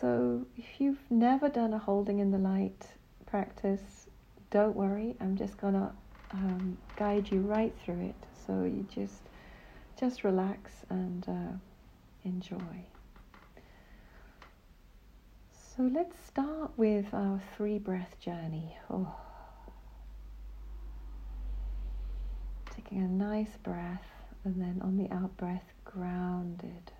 So, if you've never done a holding in the light practice, don't worry. I'm just gonna um, guide you right through it. So you just just relax and uh, enjoy. So let's start with our three breath journey. Oh. Taking a nice breath and then on the out breath, grounded.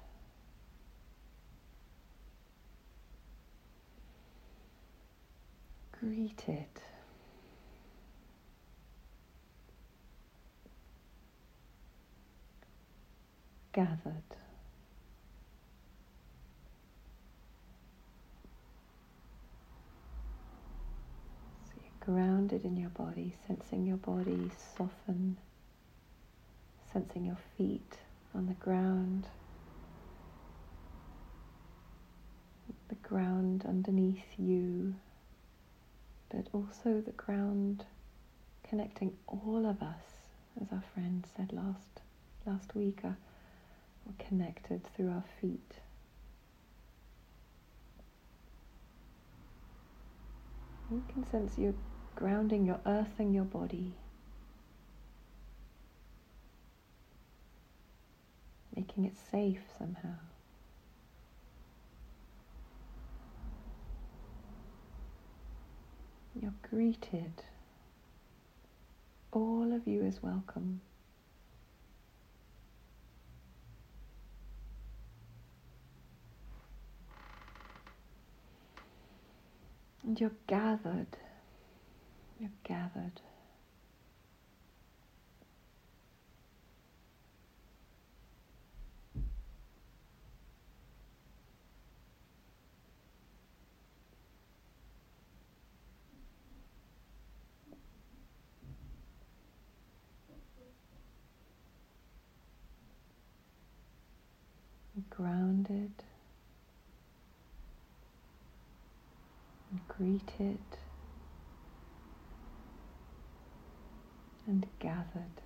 Greeted. Gathered. grounded in your body, sensing your body soften, sensing your feet on the ground, the ground underneath you, but also the ground connecting all of us, as our friend said last last week, are, are connected through our feet. You can sense you're grounding your earthing your body, making it safe somehow. You're greeted. All of you is welcome. And you're gathered you're gathered. Grounded and greeted and gathered.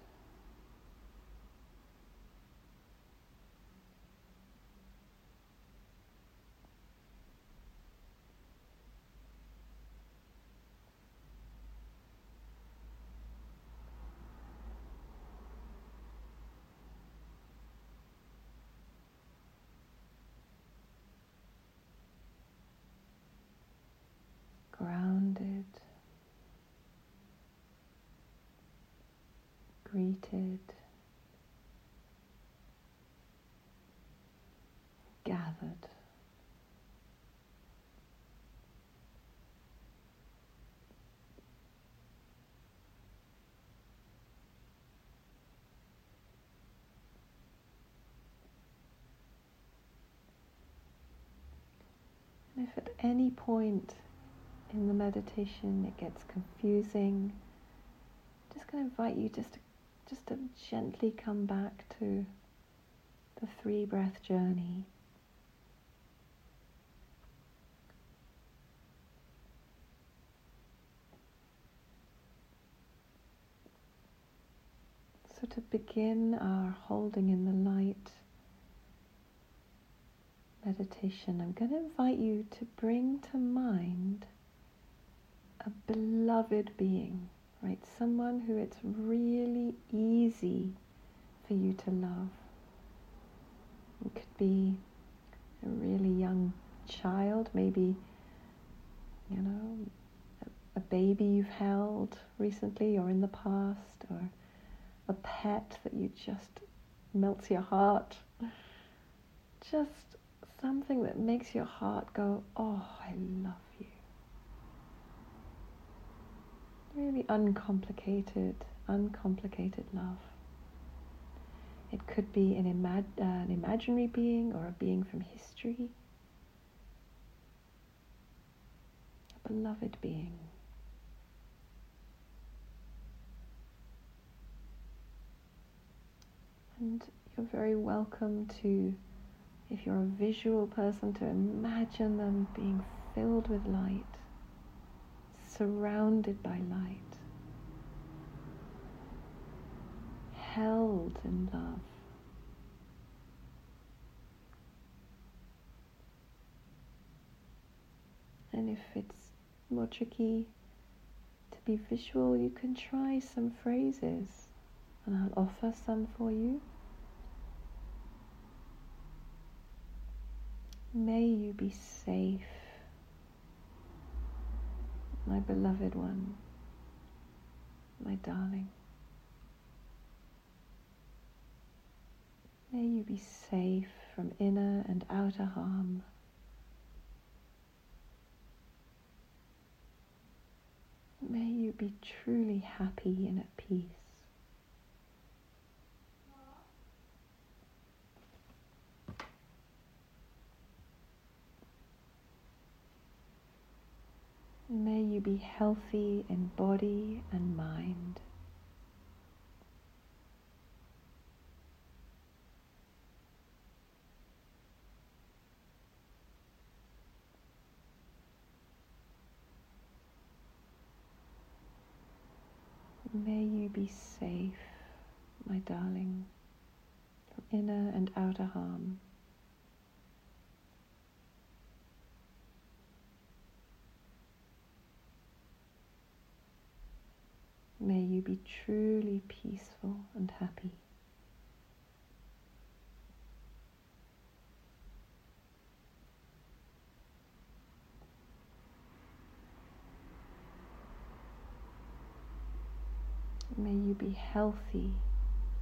grounded. Greeted, gathered. And if at any point in the meditation it gets confusing, I'm just going to invite you just to just to gently come back to the three breath journey. So, to begin our holding in the light meditation, I'm going to invite you to bring to mind a beloved being right? Someone who it's really easy for you to love. It could be a really young child, maybe, you know, a baby you've held recently or in the past, or a pet that you just melts your heart. Just something that makes your heart go, oh, I love Really uncomplicated, uncomplicated love. It could be an, imag- uh, an imaginary being or a being from history. A beloved being. And you're very welcome to, if you're a visual person, to imagine them being filled with light surrounded by light, held in love. and if it's more tricky to be visual, you can try some phrases, and I'll offer some for you. May you be safe, my beloved one, my darling. May you be safe from inner and outer harm. May you be truly happy and at peace. May you be healthy in body and mind. May you be safe, my darling, from inner and outer harm. May you be truly peaceful and happy. May you be healthy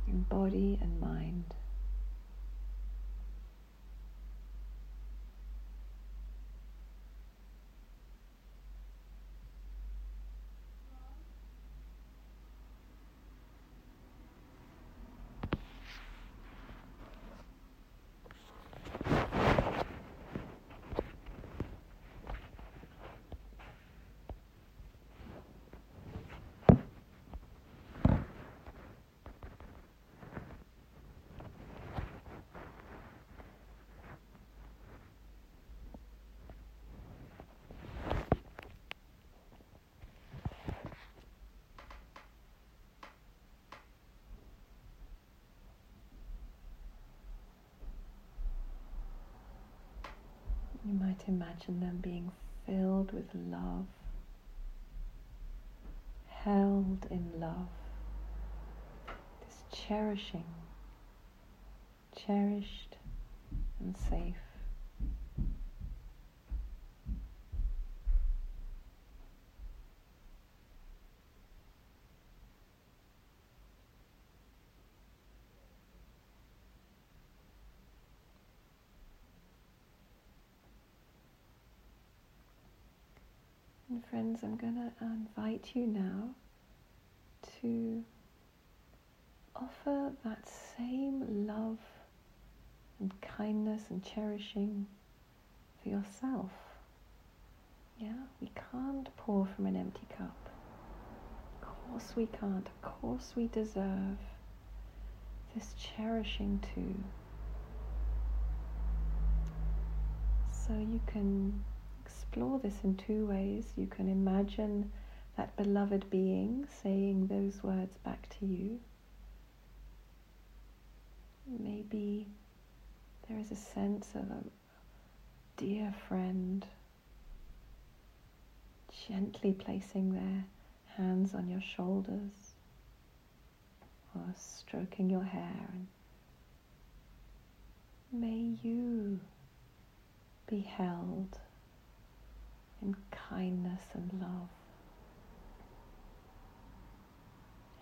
in body and mind. You might imagine them being filled with love, held in love, this cherishing, cherished and safe. And friends, I'm going to invite you now to offer that same love and kindness and cherishing for yourself. Yeah, we can't pour from an empty cup. Of course we can't. Of course we deserve this cherishing too. So you can explore this in two ways. You can imagine that beloved being saying those words back to you. Maybe there is a sense of a dear friend gently placing their hands on your shoulders or stroking your hair. And may you be held in kindness and love,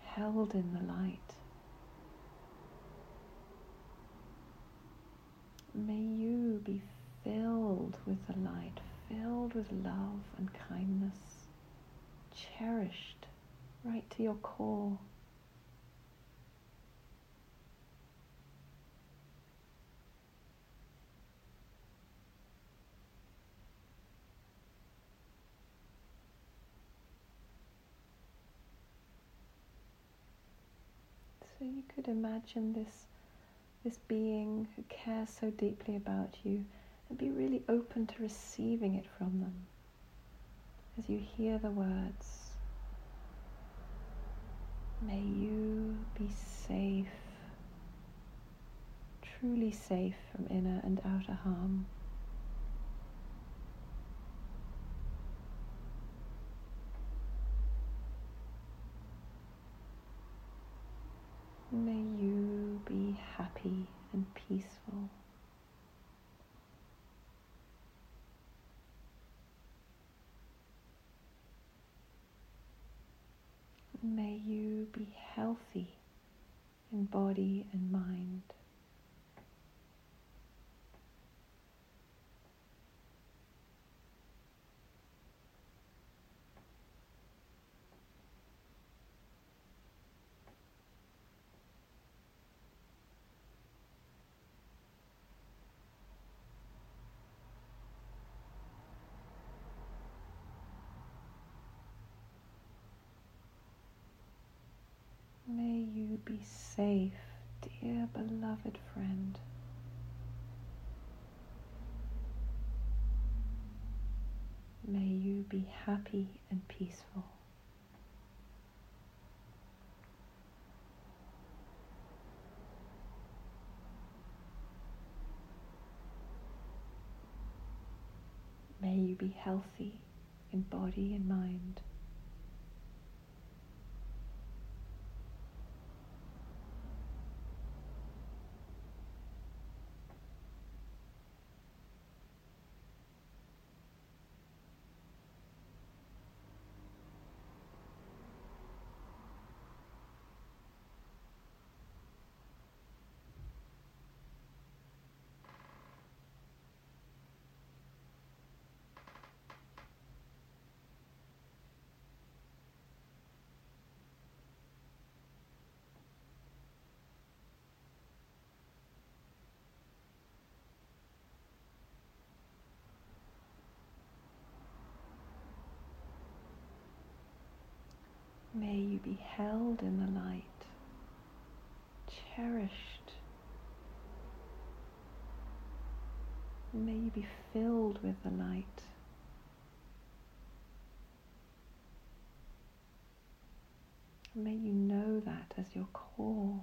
held in the light. May you be filled with the light, filled with love and kindness, cherished right to your core. So you could imagine this this being who cares so deeply about you and be really open to receiving it from them as you hear the words. May you be safe, truly safe from inner and outer harm. May you be happy and peaceful. May you be healthy in body and mind. Be safe, dear beloved friend. May you be happy and peaceful. May you be healthy in body and mind. May you be held in the light, cherished. May you be filled with the light. May you know that as your core.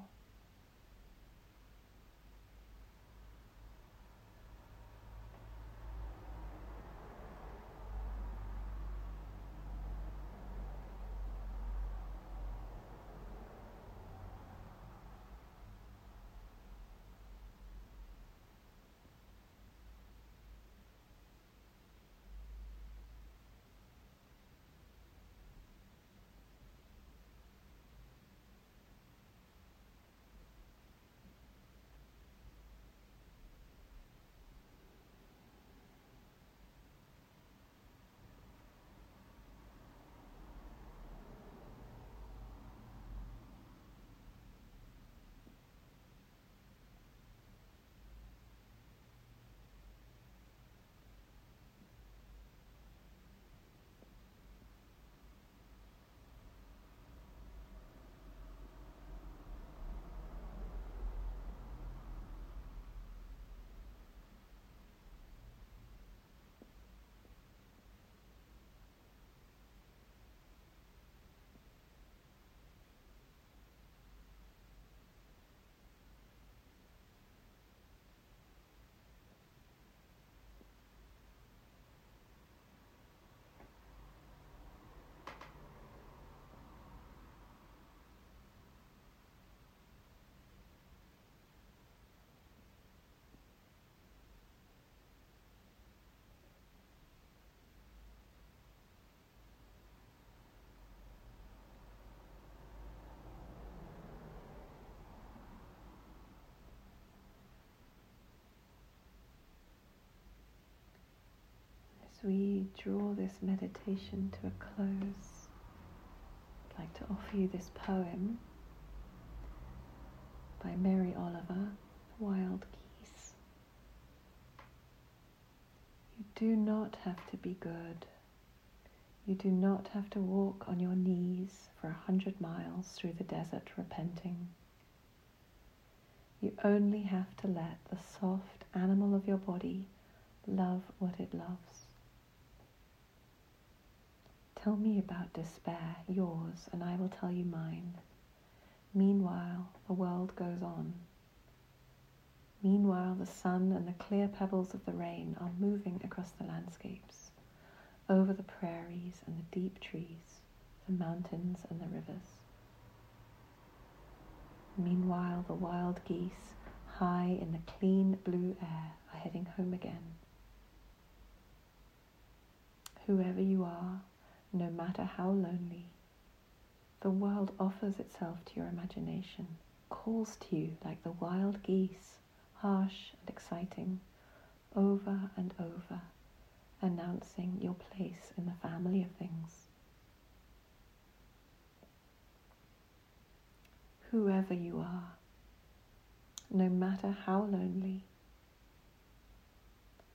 We draw this meditation to a close, I'd like to offer you this poem by Mary Oliver, Wild Geese. You do not have to be good. You do not have to walk on your knees for a hundred miles through the desert repenting. You only have to let the soft animal of your body love what it loves. Tell me about despair, yours, and I will tell you mine. Meanwhile, the world goes on. Meanwhile, the sun and the clear pebbles of the rain are moving across the landscapes, over the prairies and the deep trees, the mountains and the rivers. Meanwhile, the wild geese high in the clean blue air are heading home again. Whoever you are, no matter how lonely, the world offers itself to your imagination, calls to you like the wild geese, harsh and exciting, over and over, announcing your place in the family of things. Whoever you are, no matter how lonely,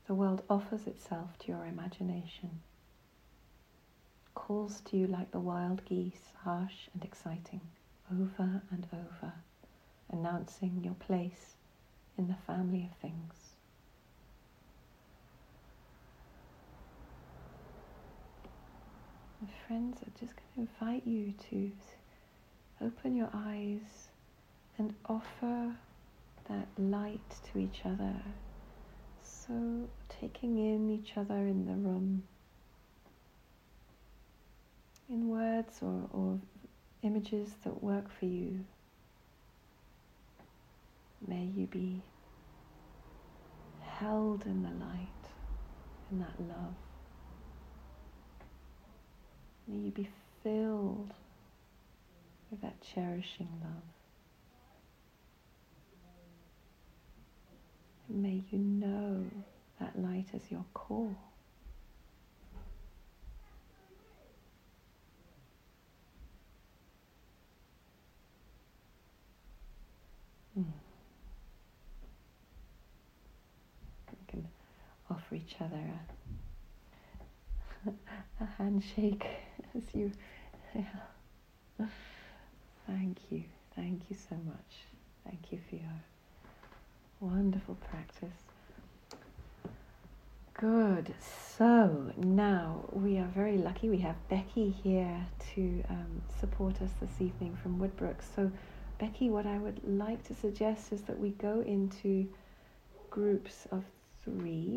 the world offers itself to your imagination calls to you like the wild geese, harsh and exciting, over and over, announcing your place in the family of things. Friends, I'm just going to invite you to open your eyes and offer that light to each other. So, taking in each other in the room in words or, or images that work for you. May you be held in the light, in that love. May you be filled with that cherishing love. And may you know that light as your core. Mm. We can offer each other a, a handshake as you. Yeah. Thank you. Thank you so much. Thank you for your wonderful practice. Good. So now we are very lucky. We have Becky here to um, support us this evening from Woodbrooke. So Becky, what I would like to suggest is that we go into groups of three.